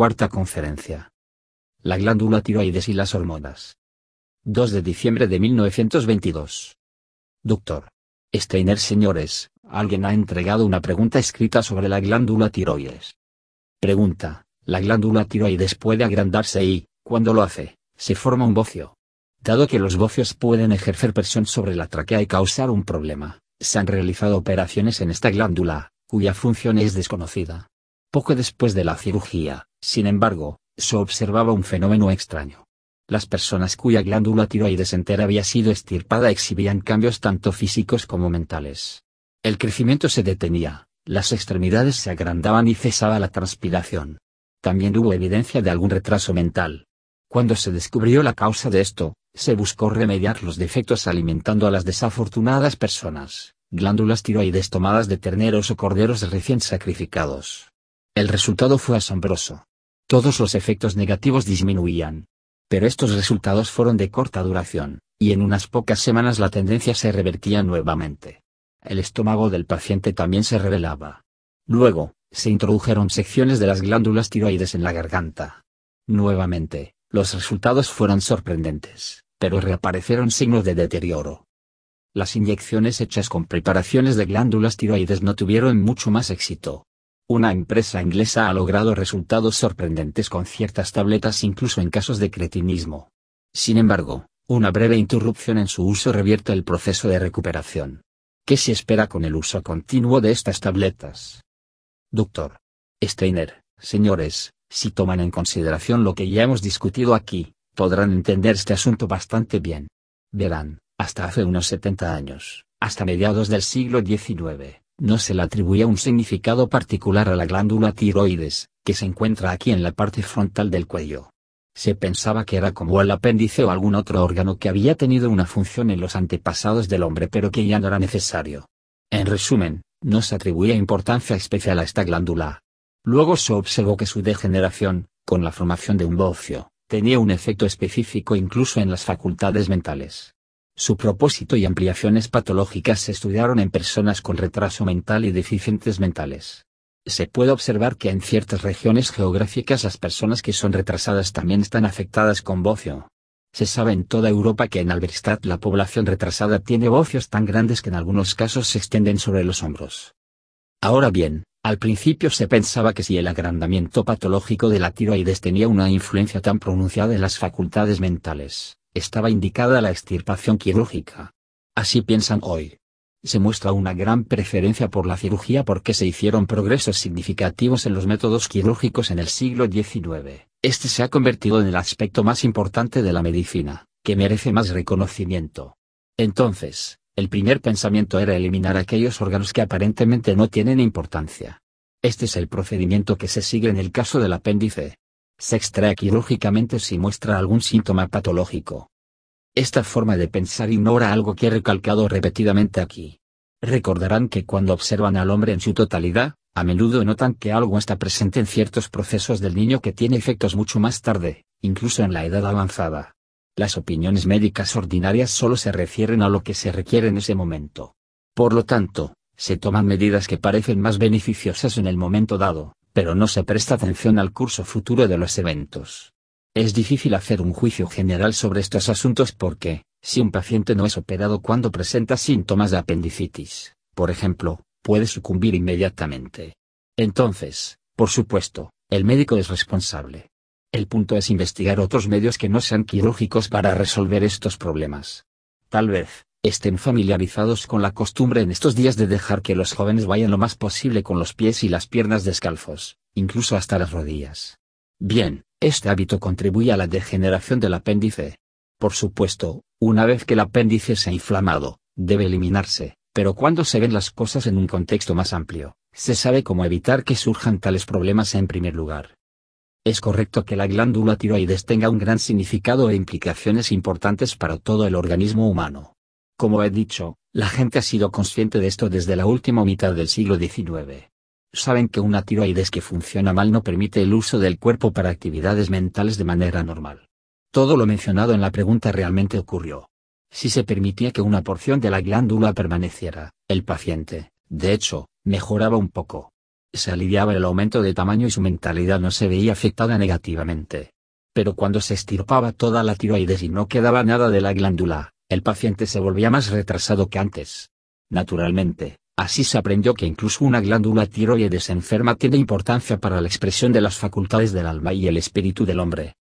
Cuarta conferencia. La glándula tiroides y las hormonas. 2 de diciembre de 1922. Doctor. Steiner señores, alguien ha entregado una pregunta escrita sobre la glándula tiroides. Pregunta, la glándula tiroides puede agrandarse y, cuando lo hace, se forma un bocio. Dado que los bocios pueden ejercer presión sobre la tráquea y causar un problema, se han realizado operaciones en esta glándula, cuya función es desconocida. Poco después de la cirugía, sin embargo, se observaba un fenómeno extraño. Las personas cuya glándula tiroides entera había sido estirpada exhibían cambios tanto físicos como mentales. El crecimiento se detenía, las extremidades se agrandaban y cesaba la transpiración. También hubo evidencia de algún retraso mental. Cuando se descubrió la causa de esto, se buscó remediar los defectos alimentando a las desafortunadas personas, glándulas tiroides tomadas de terneros o corderos recién sacrificados. El resultado fue asombroso. Todos los efectos negativos disminuían. Pero estos resultados fueron de corta duración, y en unas pocas semanas la tendencia se revertía nuevamente. El estómago del paciente también se revelaba. Luego, se introdujeron secciones de las glándulas tiroides en la garganta. Nuevamente, los resultados fueron sorprendentes, pero reaparecieron signos de deterioro. Las inyecciones hechas con preparaciones de glándulas tiroides no tuvieron mucho más éxito. Una empresa inglesa ha logrado resultados sorprendentes con ciertas tabletas incluso en casos de cretinismo. Sin embargo, una breve interrupción en su uso revierte el proceso de recuperación. ¿Qué se espera con el uso continuo de estas tabletas? Doctor Steiner, señores, si toman en consideración lo que ya hemos discutido aquí, podrán entender este asunto bastante bien. Verán, hasta hace unos 70 años, hasta mediados del siglo XIX, no se le atribuía un significado particular a la glándula tiroides, que se encuentra aquí en la parte frontal del cuello. Se pensaba que era como el apéndice o algún otro órgano que había tenido una función en los antepasados del hombre pero que ya no era necesario. En resumen, no se atribuía importancia especial a esta glándula, Luego se observó que su degeneración, con la formación de un bocio, tenía un efecto específico incluso en las facultades mentales. Su propósito y ampliaciones patológicas se estudiaron en personas con retraso mental y deficientes mentales. Se puede observar que en ciertas regiones geográficas las personas que son retrasadas también están afectadas con bocio. Se sabe en toda Europa que en Alberstadt la población retrasada tiene bocios tan grandes que en algunos casos se extienden sobre los hombros. Ahora bien, al principio se pensaba que si el agrandamiento patológico de la tiroides tenía una influencia tan pronunciada en las facultades mentales, estaba indicada la extirpación quirúrgica. Así piensan hoy. Se muestra una gran preferencia por la cirugía porque se hicieron progresos significativos en los métodos quirúrgicos en el siglo XIX. Este se ha convertido en el aspecto más importante de la medicina, que merece más reconocimiento. Entonces, el primer pensamiento era eliminar aquellos órganos que aparentemente no tienen importancia. Este es el procedimiento que se sigue en el caso del apéndice. Se extrae quirúrgicamente si muestra algún síntoma patológico. Esta forma de pensar ignora algo que he recalcado repetidamente aquí. Recordarán que cuando observan al hombre en su totalidad, a menudo notan que algo está presente en ciertos procesos del niño que tiene efectos mucho más tarde, incluso en la edad avanzada. Las opiniones médicas ordinarias solo se refieren a lo que se requiere en ese momento. Por lo tanto, se toman medidas que parecen más beneficiosas en el momento dado, pero no se presta atención al curso futuro de los eventos. Es difícil hacer un juicio general sobre estos asuntos porque, si un paciente no es operado cuando presenta síntomas de apendicitis, por ejemplo, puede sucumbir inmediatamente. Entonces, por supuesto, el médico es responsable. El punto es investigar otros medios que no sean quirúrgicos para resolver estos problemas. Tal vez, estén familiarizados con la costumbre en estos días de dejar que los jóvenes vayan lo más posible con los pies y las piernas descalzos, incluso hasta las rodillas. Bien, este hábito contribuye a la degeneración del apéndice. Por supuesto, una vez que el apéndice se ha inflamado, debe eliminarse, pero cuando se ven las cosas en un contexto más amplio, se sabe cómo evitar que surjan tales problemas en primer lugar. Es correcto que la glándula tiroides tenga un gran significado e implicaciones importantes para todo el organismo humano. Como he dicho, la gente ha sido consciente de esto desde la última mitad del siglo XIX. Saben que una tiroides que funciona mal no permite el uso del cuerpo para actividades mentales de manera normal. Todo lo mencionado en la pregunta realmente ocurrió. Si se permitía que una porción de la glándula permaneciera, el paciente, de hecho, mejoraba un poco. Se aliviaba el aumento de tamaño y su mentalidad no se veía afectada negativamente. Pero cuando se estirpaba toda la tiroides y no quedaba nada de la glándula, el paciente se volvía más retrasado que antes. Naturalmente, así se aprendió que incluso una glándula tiroides enferma tiene importancia para la expresión de las facultades del alma y el espíritu del hombre.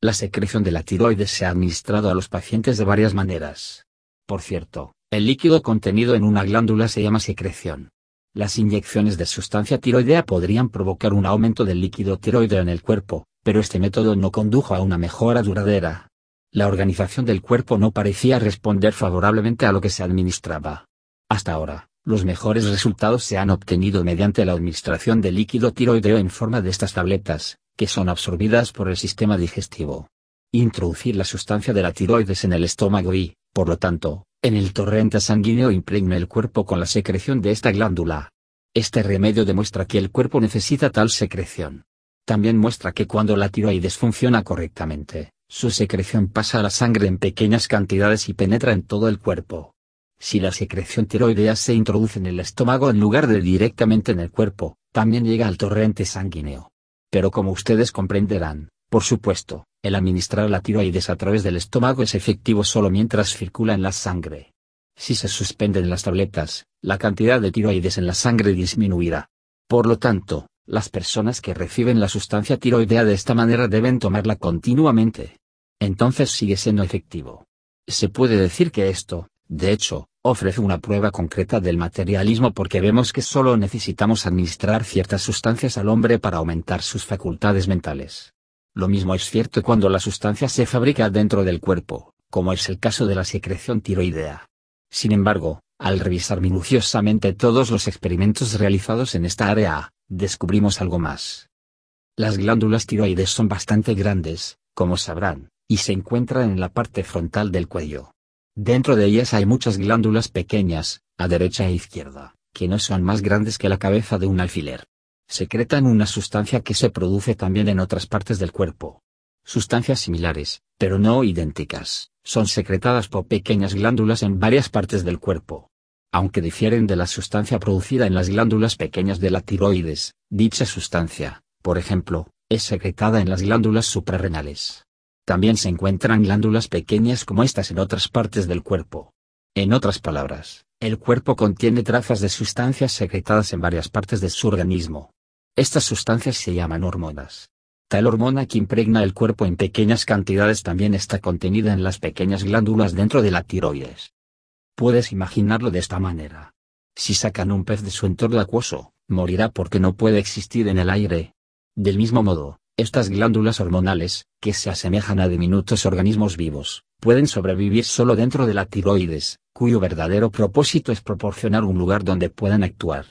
La secreción de la tiroides se ha administrado a los pacientes de varias maneras. Por cierto, el líquido contenido en una glándula se llama secreción. Las inyecciones de sustancia tiroidea podrían provocar un aumento del líquido tiroideo en el cuerpo, pero este método no condujo a una mejora duradera. La organización del cuerpo no parecía responder favorablemente a lo que se administraba. Hasta ahora, los mejores resultados se han obtenido mediante la administración de líquido tiroideo en forma de estas tabletas, que son absorbidas por el sistema digestivo. Introducir la sustancia de la tiroides en el estómago y, por lo tanto, en el torrente sanguíneo impregna el cuerpo con la secreción de esta glándula. Este remedio demuestra que el cuerpo necesita tal secreción. También muestra que cuando la tiroides funciona correctamente, su secreción pasa a la sangre en pequeñas cantidades y penetra en todo el cuerpo. Si la secreción tiroidea se introduce en el estómago en lugar de directamente en el cuerpo, también llega al torrente sanguíneo. Pero como ustedes comprenderán, por supuesto, el administrar la tiroides a través del estómago es efectivo solo mientras circula en la sangre. Si se suspenden las tabletas, la cantidad de tiroides en la sangre disminuirá. Por lo tanto, las personas que reciben la sustancia tiroidea de esta manera deben tomarla continuamente. Entonces sigue siendo efectivo. Se puede decir que esto, de hecho, ofrece una prueba concreta del materialismo porque vemos que solo necesitamos administrar ciertas sustancias al hombre para aumentar sus facultades mentales. Lo mismo es cierto cuando la sustancia se fabrica dentro del cuerpo, como es el caso de la secreción tiroidea. Sin embargo, al revisar minuciosamente todos los experimentos realizados en esta área, descubrimos algo más. Las glándulas tiroides son bastante grandes, como sabrán, y se encuentran en la parte frontal del cuello. Dentro de ellas hay muchas glándulas pequeñas, a derecha e izquierda, que no son más grandes que la cabeza de un alfiler. Secretan una sustancia que se produce también en otras partes del cuerpo. Sustancias similares, pero no idénticas, son secretadas por pequeñas glándulas en varias partes del cuerpo. Aunque difieren de la sustancia producida en las glándulas pequeñas de la tiroides, dicha sustancia, por ejemplo, es secretada en las glándulas suprarrenales. También se encuentran glándulas pequeñas como estas en otras partes del cuerpo. En otras palabras, el cuerpo contiene trazas de sustancias secretadas en varias partes de su organismo. Estas sustancias se llaman hormonas. Tal hormona que impregna el cuerpo en pequeñas cantidades también está contenida en las pequeñas glándulas dentro de la tiroides. Puedes imaginarlo de esta manera. Si sacan un pez de su entorno acuoso, morirá porque no puede existir en el aire. Del mismo modo, estas glándulas hormonales, que se asemejan a diminutos organismos vivos, pueden sobrevivir solo dentro de la tiroides, cuyo verdadero propósito es proporcionar un lugar donde puedan actuar.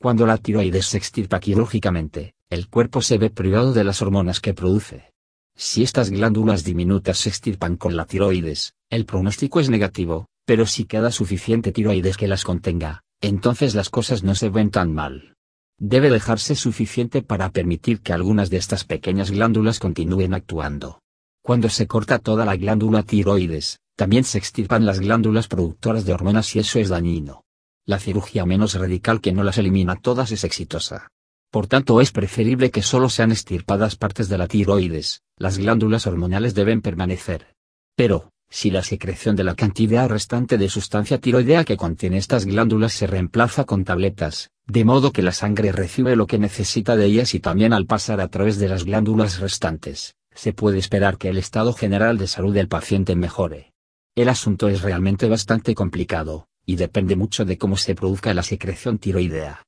Cuando la tiroides se extirpa quirúrgicamente, el cuerpo se ve privado de las hormonas que produce. Si estas glándulas diminutas se extirpan con la tiroides, el pronóstico es negativo, pero si queda suficiente tiroides que las contenga, entonces las cosas no se ven tan mal debe dejarse suficiente para permitir que algunas de estas pequeñas glándulas continúen actuando. Cuando se corta toda la glándula tiroides, también se extirpan las glándulas productoras de hormonas y eso es dañino. La cirugía menos radical que no las elimina todas es exitosa. Por tanto es preferible que solo sean extirpadas partes de la tiroides, las glándulas hormonales deben permanecer. Pero, si la secreción de la cantidad restante de sustancia tiroidea que contiene estas glándulas se reemplaza con tabletas, de modo que la sangre recibe lo que necesita de ellas y también al pasar a través de las glándulas restantes, se puede esperar que el estado general de salud del paciente mejore. El asunto es realmente bastante complicado, y depende mucho de cómo se produzca la secreción tiroidea.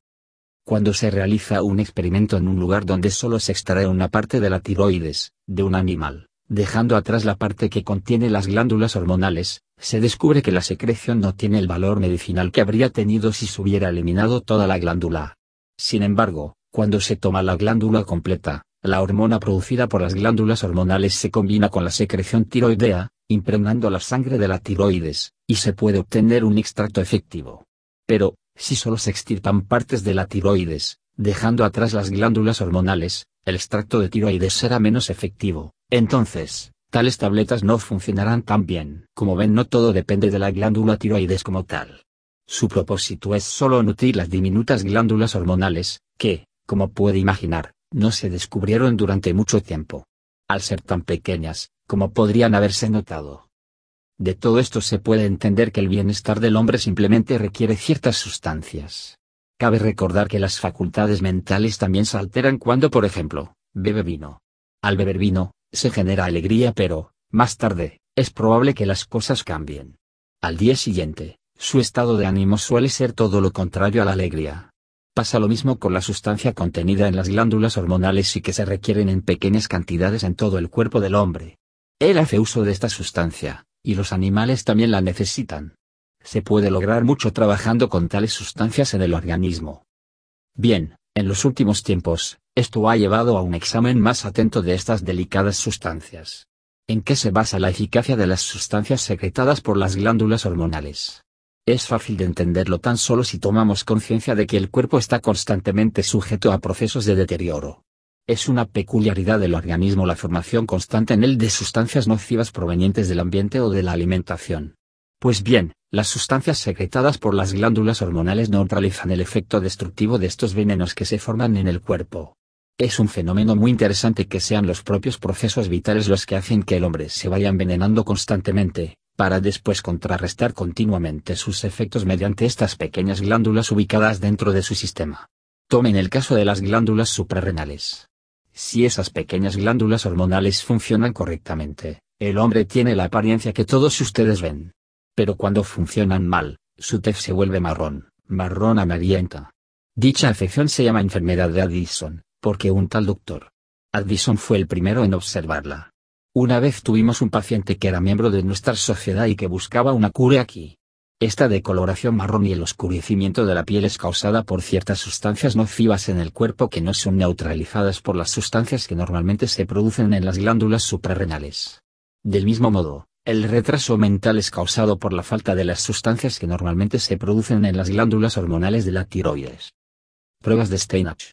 Cuando se realiza un experimento en un lugar donde solo se extrae una parte de la tiroides, de un animal, dejando atrás la parte que contiene las glándulas hormonales, se descubre que la secreción no tiene el valor medicinal que habría tenido si se hubiera eliminado toda la glándula. Sin embargo, cuando se toma la glándula completa, la hormona producida por las glándulas hormonales se combina con la secreción tiroidea, impregnando la sangre de la tiroides, y se puede obtener un extracto efectivo. Pero, si solo se extirpan partes de la tiroides, dejando atrás las glándulas hormonales, el extracto de tiroides será menos efectivo, entonces, tales tabletas no funcionarán tan bien. Como ven no todo depende de la glándula tiroides como tal. Su propósito es solo nutrir las diminutas glándulas hormonales, que, como puede imaginar, no se descubrieron durante mucho tiempo. Al ser tan pequeñas, como podrían haberse notado. De todo esto se puede entender que el bienestar del hombre simplemente requiere ciertas sustancias. Cabe recordar que las facultades mentales también se alteran cuando, por ejemplo, bebe vino. Al beber vino, se genera alegría pero, más tarde, es probable que las cosas cambien. Al día siguiente, su estado de ánimo suele ser todo lo contrario a la alegría. Pasa lo mismo con la sustancia contenida en las glándulas hormonales y que se requieren en pequeñas cantidades en todo el cuerpo del hombre. Él hace uso de esta sustancia, y los animales también la necesitan. Se puede lograr mucho trabajando con tales sustancias en el organismo. Bien, en los últimos tiempos, esto ha llevado a un examen más atento de estas delicadas sustancias. ¿En qué se basa la eficacia de las sustancias secretadas por las glándulas hormonales? Es fácil de entenderlo tan solo si tomamos conciencia de que el cuerpo está constantemente sujeto a procesos de deterioro. Es una peculiaridad del organismo la formación constante en él de sustancias nocivas provenientes del ambiente o de la alimentación. Pues bien, las sustancias secretadas por las glándulas hormonales neutralizan el efecto destructivo de estos venenos que se forman en el cuerpo. Es un fenómeno muy interesante que sean los propios procesos vitales los que hacen que el hombre se vaya envenenando constantemente, para después contrarrestar continuamente sus efectos mediante estas pequeñas glándulas ubicadas dentro de su sistema. Tomen el caso de las glándulas suprarrenales. Si esas pequeñas glándulas hormonales funcionan correctamente, el hombre tiene la apariencia que todos ustedes ven. Pero cuando funcionan mal, su tez se vuelve marrón, marrón amarillenta. Dicha afección se llama enfermedad de Addison, porque un tal doctor Addison fue el primero en observarla. Una vez tuvimos un paciente que era miembro de nuestra sociedad y que buscaba una cura aquí. Esta decoloración marrón y el oscurecimiento de la piel es causada por ciertas sustancias nocivas en el cuerpo que no son neutralizadas por las sustancias que normalmente se producen en las glándulas suprarrenales. Del mismo modo, el retraso mental es causado por la falta de las sustancias que normalmente se producen en las glándulas hormonales de la tiroides. Pruebas de Steinach.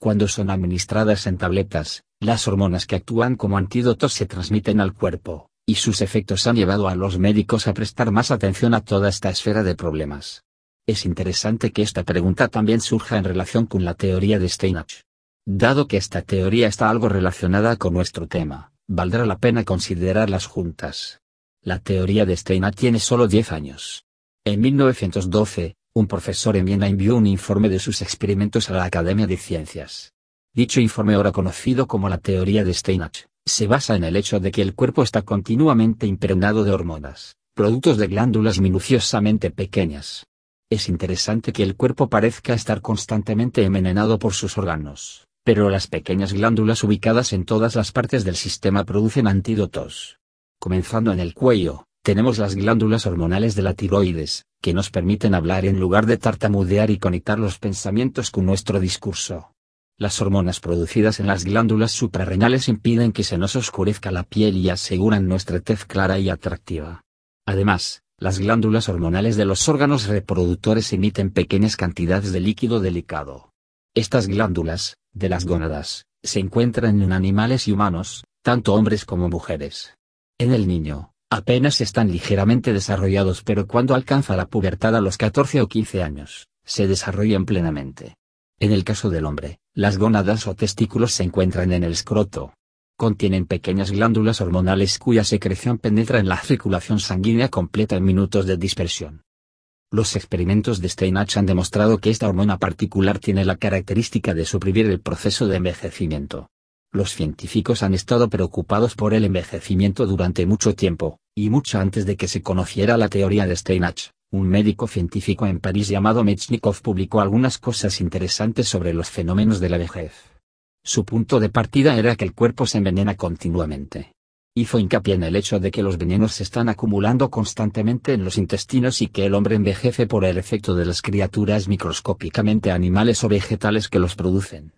Cuando son administradas en tabletas, las hormonas que actúan como antídotos se transmiten al cuerpo, y sus efectos han llevado a los médicos a prestar más atención a toda esta esfera de problemas. Es interesante que esta pregunta también surja en relación con la teoría de Steinach. Dado que esta teoría está algo relacionada con nuestro tema, valdrá la pena considerarlas juntas. La teoría de Steinach tiene solo 10 años. En 1912, un profesor en Viena envió un informe de sus experimentos a la Academia de Ciencias. Dicho informe ahora conocido como la teoría de Steinach, se basa en el hecho de que el cuerpo está continuamente impregnado de hormonas, productos de glándulas minuciosamente pequeñas. Es interesante que el cuerpo parezca estar constantemente envenenado por sus órganos, pero las pequeñas glándulas ubicadas en todas las partes del sistema producen antídotos. Comenzando en el cuello, tenemos las glándulas hormonales de la tiroides, que nos permiten hablar en lugar de tartamudear y conectar los pensamientos con nuestro discurso. Las hormonas producidas en las glándulas suprarrenales impiden que se nos oscurezca la piel y aseguran nuestra tez clara y atractiva. Además, las glándulas hormonales de los órganos reproductores emiten pequeñas cantidades de líquido delicado. Estas glándulas, de las gónadas, se encuentran en animales y humanos, tanto hombres como mujeres. En el niño, apenas están ligeramente desarrollados pero cuando alcanza la pubertad a los 14 o 15 años, se desarrollan plenamente. En el caso del hombre, las gónadas o testículos se encuentran en el escroto. Contienen pequeñas glándulas hormonales cuya secreción penetra en la circulación sanguínea completa en minutos de dispersión. Los experimentos de Steinach han demostrado que esta hormona particular tiene la característica de suprimir el proceso de envejecimiento. Los científicos han estado preocupados por el envejecimiento durante mucho tiempo, y mucho antes de que se conociera la teoría de Steinach. Un médico científico en París llamado Mechnikov publicó algunas cosas interesantes sobre los fenómenos de la vejez. Su punto de partida era que el cuerpo se envenena continuamente. Hizo hincapié en el hecho de que los venenos se están acumulando constantemente en los intestinos y que el hombre envejece por el efecto de las criaturas microscópicamente animales o vegetales que los producen.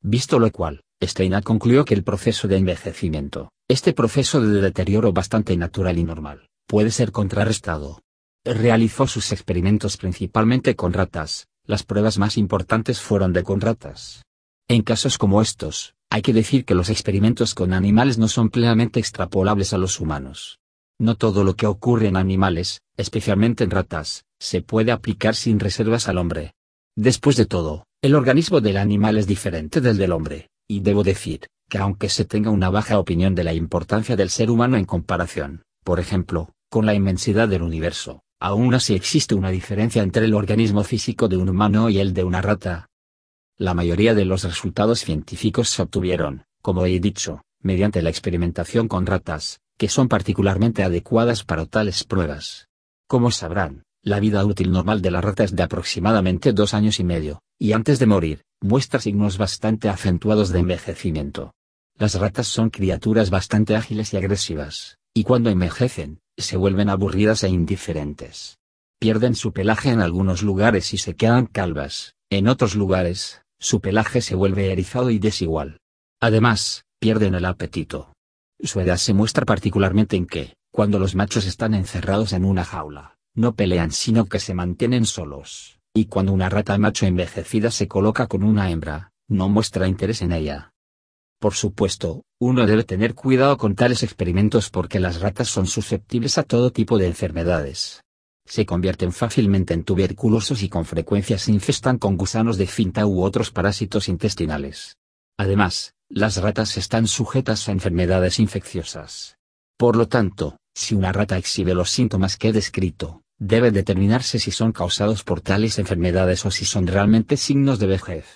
Visto lo cual, Steinach concluyó que el proceso de envejecimiento, este proceso de deterioro bastante natural y normal, puede ser contrarrestado. Realizó sus experimentos principalmente con ratas, las pruebas más importantes fueron de con ratas. En casos como estos, hay que decir que los experimentos con animales no son plenamente extrapolables a los humanos. No todo lo que ocurre en animales, especialmente en ratas, se puede aplicar sin reservas al hombre. Después de todo, El organismo del animal es diferente del del hombre, y debo decir, que aunque se tenga una baja opinión de la importancia del ser humano en comparación, por ejemplo, con la inmensidad del universo, aún así existe una diferencia entre el organismo físico de un humano y el de una rata. La mayoría de los resultados científicos se obtuvieron, como he dicho, mediante la experimentación con ratas, que son particularmente adecuadas para tales pruebas. Como sabrán, la vida útil normal de la rata es de aproximadamente dos años y medio, y antes de morir, muestra signos bastante acentuados de envejecimiento. Las ratas son criaturas bastante ágiles y agresivas, y cuando envejecen, se vuelven aburridas e indiferentes. Pierden su pelaje en algunos lugares y se quedan calvas, en otros lugares, su pelaje se vuelve erizado y desigual. Además, pierden el apetito. Su edad se muestra particularmente en que, cuando los machos están encerrados en una jaula, no pelean sino que se mantienen solos, y cuando una rata macho envejecida se coloca con una hembra, no muestra interés en ella. Por supuesto, uno debe tener cuidado con tales experimentos porque las ratas son susceptibles a todo tipo de enfermedades. Se convierten fácilmente en tuberculosos y con frecuencia se infestan con gusanos de cinta u otros parásitos intestinales. Además, las ratas están sujetas a enfermedades infecciosas. Por lo tanto, si una rata exhibe los síntomas que he descrito, debe determinarse si son causados por tales enfermedades o si son realmente signos de vejez.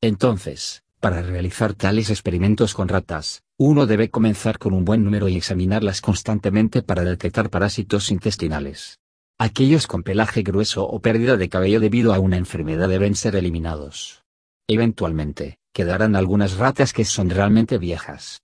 Entonces, para realizar tales experimentos con ratas, uno debe comenzar con un buen número y examinarlas constantemente para detectar parásitos intestinales. Aquellos con pelaje grueso o pérdida de cabello debido a una enfermedad deben ser eliminados. Eventualmente, quedarán algunas ratas que son realmente viejas.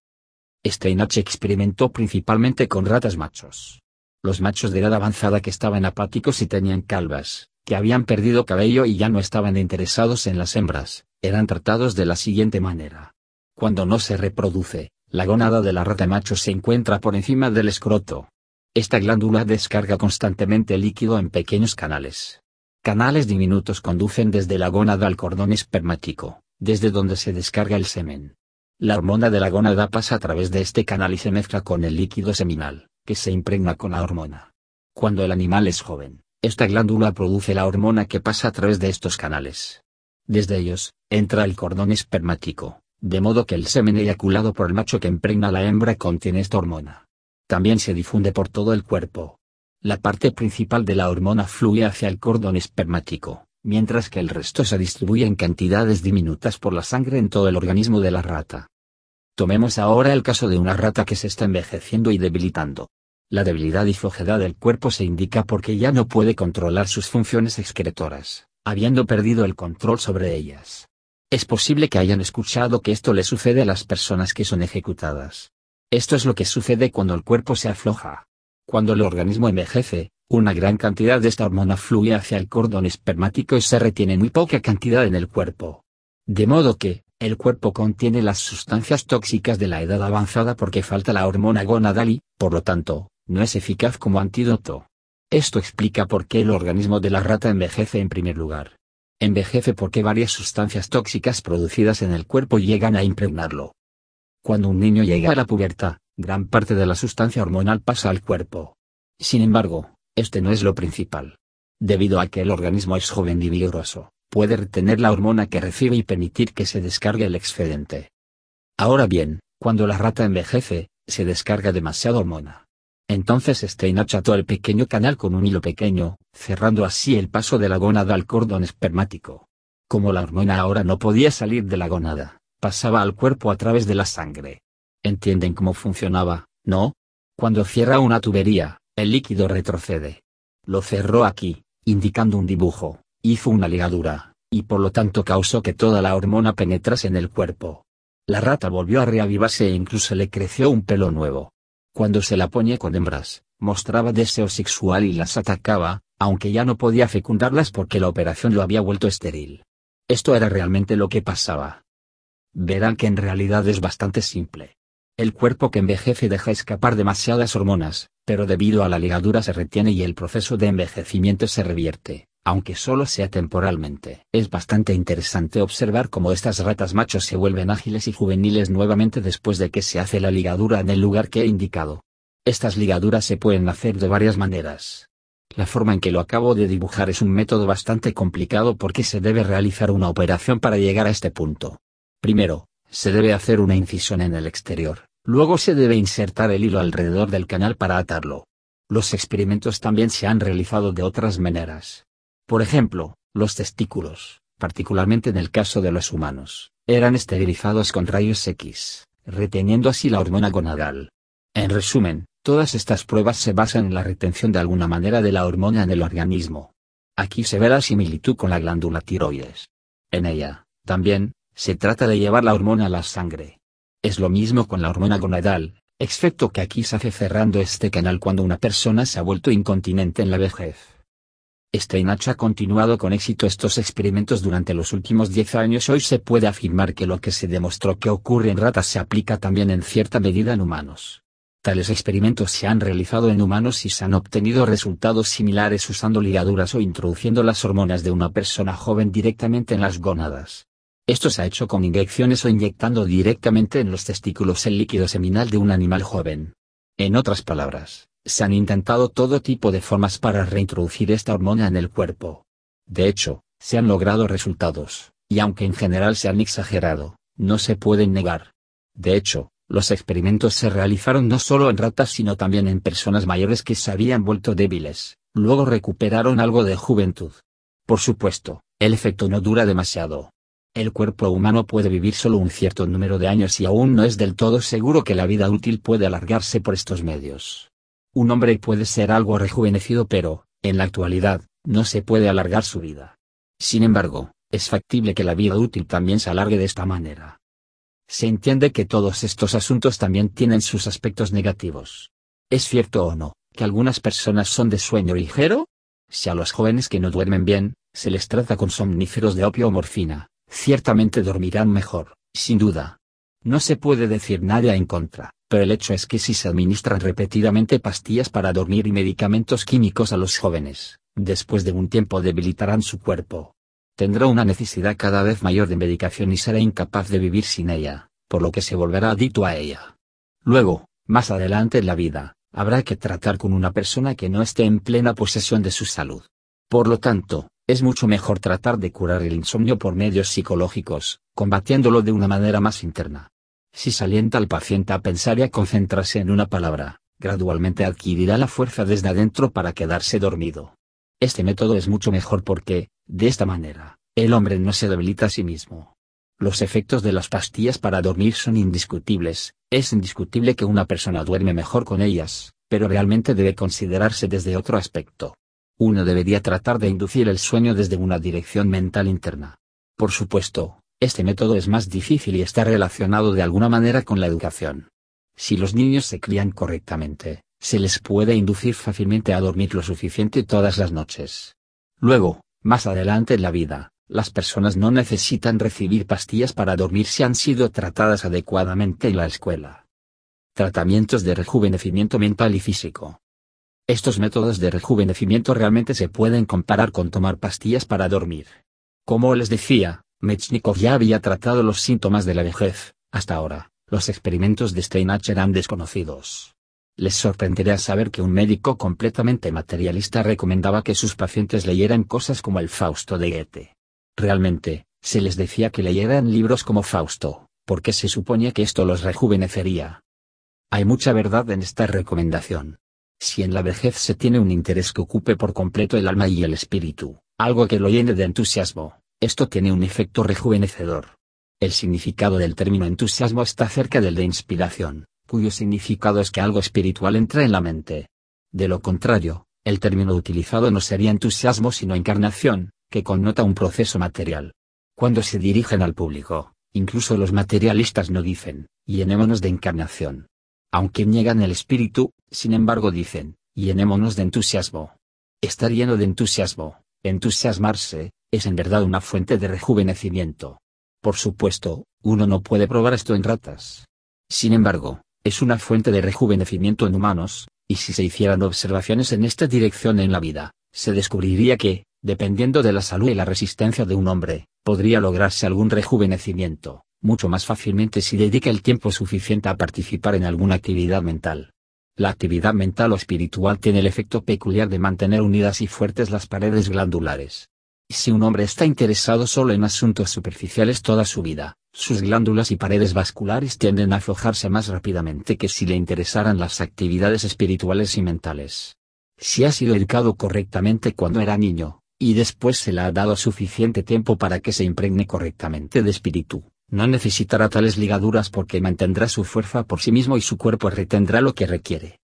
Steinach experimentó principalmente con ratas machos los machos de edad avanzada que estaban apáticos y tenían calvas, que habían perdido cabello y ya no estaban interesados en las hembras, eran tratados de la siguiente manera. Cuando no se reproduce, la gónada de la rata macho se encuentra por encima del escroto. Esta glándula descarga constantemente líquido en pequeños canales. Canales diminutos conducen desde la gónada al cordón espermático, desde donde se descarga el semen. La hormona de la gónada pasa a través de este canal y se mezcla con el líquido seminal que se impregna con la hormona. Cuando el animal es joven, esta glándula produce la hormona que pasa a través de estos canales. Desde ellos, entra el cordón espermático, de modo que el semen eyaculado por el macho que impregna a la hembra contiene esta hormona. También se difunde por todo el cuerpo. La parte principal de la hormona fluye hacia el cordón espermático, mientras que el resto se distribuye en cantidades diminutas por la sangre en todo el organismo de la rata. Tomemos ahora el caso de una rata que se está envejeciendo y debilitando. La debilidad y flojedad del cuerpo se indica porque ya no puede controlar sus funciones excretoras, habiendo perdido el control sobre ellas. Es posible que hayan escuchado que esto le sucede a las personas que son ejecutadas. Esto es lo que sucede cuando el cuerpo se afloja. Cuando el organismo envejece, una gran cantidad de esta hormona fluye hacia el cordón espermático y se retiene muy poca cantidad en el cuerpo. De modo que, el cuerpo contiene las sustancias tóxicas de la edad avanzada porque falta la hormona gonadal y, por lo tanto, no es eficaz como antídoto. Esto explica por qué el organismo de la rata envejece en primer lugar. Envejece porque varias sustancias tóxicas producidas en el cuerpo llegan a impregnarlo. Cuando un niño llega a la pubertad, gran parte de la sustancia hormonal pasa al cuerpo. Sin embargo, este no es lo principal. Debido a que el organismo es joven y vigoroso, puede retener la hormona que recibe y permitir que se descargue el excedente. Ahora bien, cuando la rata envejece, se descarga demasiada hormona. Entonces Stein acható el pequeño canal con un hilo pequeño, cerrando así el paso de la gónada al cordón espermático. Como la hormona ahora no podía salir de la gónada, pasaba al cuerpo a través de la sangre. ¿Entienden cómo funcionaba, no? Cuando cierra una tubería, el líquido retrocede. Lo cerró aquí, indicando un dibujo hizo una ligadura, y por lo tanto causó que toda la hormona penetrase en el cuerpo. La rata volvió a reavivarse e incluso le creció un pelo nuevo. Cuando se la ponía con hembras, mostraba deseo sexual y las atacaba, aunque ya no podía fecundarlas porque la operación lo había vuelto estéril. Esto era realmente lo que pasaba. Verán que en realidad es bastante simple. El cuerpo que envejece deja escapar demasiadas hormonas, pero debido a la ligadura se retiene y el proceso de envejecimiento se revierte aunque solo sea temporalmente. Es bastante interesante observar cómo estas ratas machos se vuelven ágiles y juveniles nuevamente después de que se hace la ligadura en el lugar que he indicado. Estas ligaduras se pueden hacer de varias maneras. La forma en que lo acabo de dibujar es un método bastante complicado porque se debe realizar una operación para llegar a este punto. Primero, se debe hacer una incisión en el exterior, luego se debe insertar el hilo alrededor del canal para atarlo. Los experimentos también se han realizado de otras maneras. Por ejemplo, los testículos, particularmente en el caso de los humanos, eran esterilizados con rayos X, reteniendo así la hormona gonadal. En resumen, Todas estas pruebas se basan en la retención de alguna manera de la hormona en el organismo. Aquí se ve la similitud con la glándula tiroides. En ella, también, se trata de llevar la hormona a la sangre. Es lo mismo con la hormona gonadal, excepto que aquí se hace cerrando este canal cuando una persona se ha vuelto incontinente en la vejez. Steinach ha continuado con éxito estos experimentos durante los últimos 10 años. Hoy se puede afirmar que lo que se demostró que ocurre en ratas se aplica también en cierta medida en humanos. Tales experimentos se han realizado en humanos y se han obtenido resultados similares usando ligaduras o introduciendo las hormonas de una persona joven directamente en las gónadas. Esto se ha hecho con inyecciones o inyectando directamente en los testículos el líquido seminal de un animal joven. En otras palabras, se han intentado todo tipo de formas para reintroducir esta hormona en el cuerpo. De hecho, se han logrado resultados, y aunque en general se han exagerado, no se pueden negar. De hecho, los experimentos se realizaron no solo en ratas sino también en personas mayores que se habían vuelto débiles, luego recuperaron algo de juventud. Por supuesto, el efecto no dura demasiado. El cuerpo humano puede vivir solo un cierto número de años y aún no es del todo seguro que la vida útil puede alargarse por estos medios. Un hombre puede ser algo rejuvenecido pero, en la actualidad, no se puede alargar su vida. Sin embargo, es factible que la vida útil también se alargue de esta manera se entiende que todos estos asuntos también tienen sus aspectos negativos. ¿Es cierto o no, que algunas personas son de sueño ligero? Si a los jóvenes que no duermen bien, se les trata con somníferos de opio o morfina, ciertamente dormirán mejor, sin duda. No se puede decir nada en contra, pero el hecho es que si se administran repetidamente pastillas para dormir y medicamentos químicos a los jóvenes, después de un tiempo debilitarán su cuerpo, tendrá una necesidad cada vez mayor de medicación y será incapaz de vivir sin ella, por lo que se volverá adicto a ella. Luego, más adelante en la vida, habrá que tratar con una persona que no esté en plena posesión de su salud. Por lo tanto, es mucho mejor tratar de curar el insomnio por medios psicológicos, combatiéndolo de una manera más interna. Si se alienta al paciente a pensar y a concentrarse en una palabra, gradualmente adquirirá la fuerza desde adentro para quedarse dormido. Este método es mucho mejor porque, de esta manera, el hombre no se debilita a sí mismo. Los efectos de las pastillas para dormir son indiscutibles, es indiscutible que una persona duerme mejor con ellas, pero realmente debe considerarse desde otro aspecto. Uno debería tratar de inducir el sueño desde una dirección mental interna. Por supuesto, este método es más difícil y está relacionado de alguna manera con la educación. Si los niños se crían correctamente, se les puede inducir fácilmente a dormir lo suficiente todas las noches. Luego, más adelante en la vida, las personas no necesitan recibir pastillas para dormir si han sido tratadas adecuadamente en la escuela. Tratamientos de rejuvenecimiento mental y físico. Estos métodos de rejuvenecimiento realmente se pueden comparar con tomar pastillas para dormir. Como les decía, Mechnikov ya había tratado los síntomas de la vejez, hasta ahora, los experimentos de Steinach eran desconocidos. Les sorprendería saber que un médico completamente materialista recomendaba que sus pacientes leyeran cosas como el Fausto de Goethe. Realmente, se les decía que leyeran libros como Fausto, porque se suponía que esto los rejuvenecería. Hay mucha verdad en esta recomendación. Si en la vejez se tiene un interés que ocupe por completo el alma y el espíritu, algo que lo llene de entusiasmo, esto tiene un efecto rejuvenecedor. El significado del término entusiasmo está cerca del de inspiración, cuyo significado es que algo espiritual entra en la mente. De lo contrario, el término utilizado no sería entusiasmo sino encarnación, que connota un proceso material. Cuando se dirigen al público, incluso los materialistas no dicen, llenémonos de encarnación. Aunque niegan el espíritu, sin embargo dicen, llenémonos de entusiasmo. Estar lleno de entusiasmo, entusiasmarse, es en verdad una fuente de rejuvenecimiento. Por supuesto, uno no puede probar esto en ratas. Sin embargo, es una fuente de rejuvenecimiento en humanos, y si se hicieran observaciones en esta dirección en la vida, se descubriría que, dependiendo de la salud y la resistencia de un hombre, podría lograrse algún rejuvenecimiento, mucho más fácilmente si dedica el tiempo suficiente a participar en alguna actividad mental. La actividad mental o espiritual tiene el efecto peculiar de mantener unidas y fuertes las paredes glandulares. Si un hombre está interesado solo en asuntos superficiales toda su vida, sus glándulas y paredes vasculares tienden a aflojarse más rápidamente que si le interesaran las actividades espirituales y mentales. Si ha sido educado correctamente cuando era niño, y después se le ha dado suficiente tiempo para que se impregne correctamente de espíritu, no necesitará tales ligaduras porque mantendrá su fuerza por sí mismo y su cuerpo retendrá lo que requiere.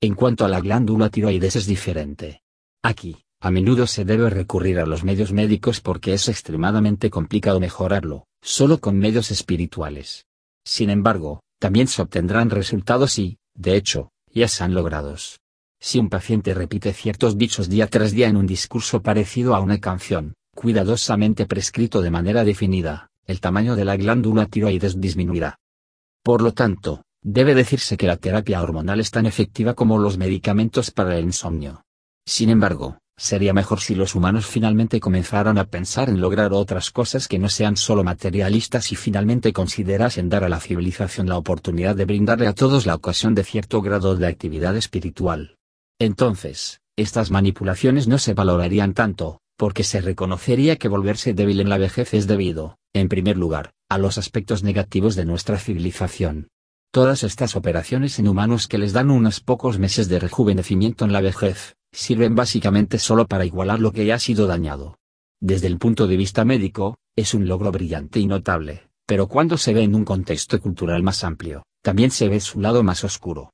En cuanto a la glándula tiroides es diferente. Aquí, a menudo se debe recurrir a los medios médicos porque es extremadamente complicado mejorarlo, solo con medios espirituales. Sin embargo, también se obtendrán resultados y, de hecho, ya se han logrados. Si un paciente repite ciertos dichos día tras día en un discurso parecido a una canción, cuidadosamente prescrito de manera definida, el tamaño de la glándula tiroides disminuirá. Por lo tanto, debe decirse que la terapia hormonal es tan efectiva como los medicamentos para el insomnio. Sin embargo, Sería mejor si los humanos finalmente comenzaran a pensar en lograr otras cosas que no sean solo materialistas y finalmente considerasen dar a la civilización la oportunidad de brindarle a todos la ocasión de cierto grado de actividad espiritual. Entonces, estas manipulaciones no se valorarían tanto, porque se reconocería que volverse débil en la vejez es debido, en primer lugar, a los aspectos negativos de nuestra civilización. Todas estas operaciones en humanos que les dan unos pocos meses de rejuvenecimiento en la vejez, sirven básicamente solo para igualar lo que ya ha sido dañado. Desde el punto de vista médico, es un logro brillante y notable, pero cuando se ve en un contexto cultural más amplio, también se ve su lado más oscuro.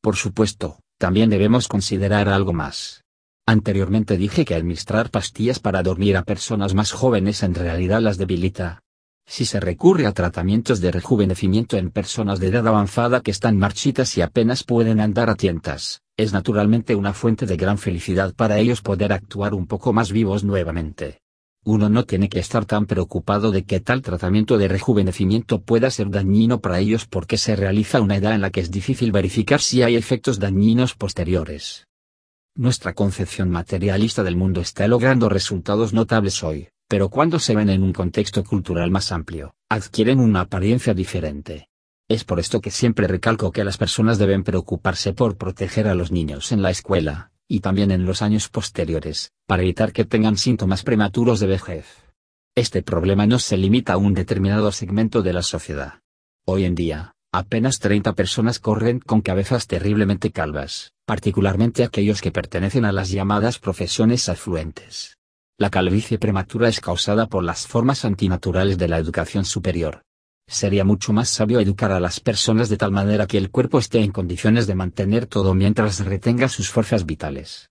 Por supuesto, también debemos considerar algo más. Anteriormente dije que administrar pastillas para dormir a personas más jóvenes en realidad las debilita, si se recurre a tratamientos de rejuvenecimiento en personas de edad avanzada que están marchitas y apenas pueden andar a tientas, es naturalmente una fuente de gran felicidad para ellos poder actuar un poco más vivos nuevamente. Uno no tiene que estar tan preocupado de que tal tratamiento de rejuvenecimiento pueda ser dañino para ellos porque se realiza una edad en la que es difícil verificar si hay efectos dañinos posteriores. Nuestra concepción materialista del mundo está logrando resultados notables hoy pero cuando se ven en un contexto cultural más amplio, adquieren una apariencia diferente. Es por esto que siempre recalco que las personas deben preocuparse por proteger a los niños en la escuela, y también en los años posteriores, para evitar que tengan síntomas prematuros de vejez. Este problema no se limita a un determinado segmento de la sociedad. Hoy en día, apenas 30 personas corren con cabezas terriblemente calvas, particularmente aquellos que pertenecen a las llamadas profesiones afluentes. La calvicie prematura es causada por las formas antinaturales de la educación superior. Sería mucho más sabio educar a las personas de tal manera que el cuerpo esté en condiciones de mantener todo mientras retenga sus fuerzas vitales.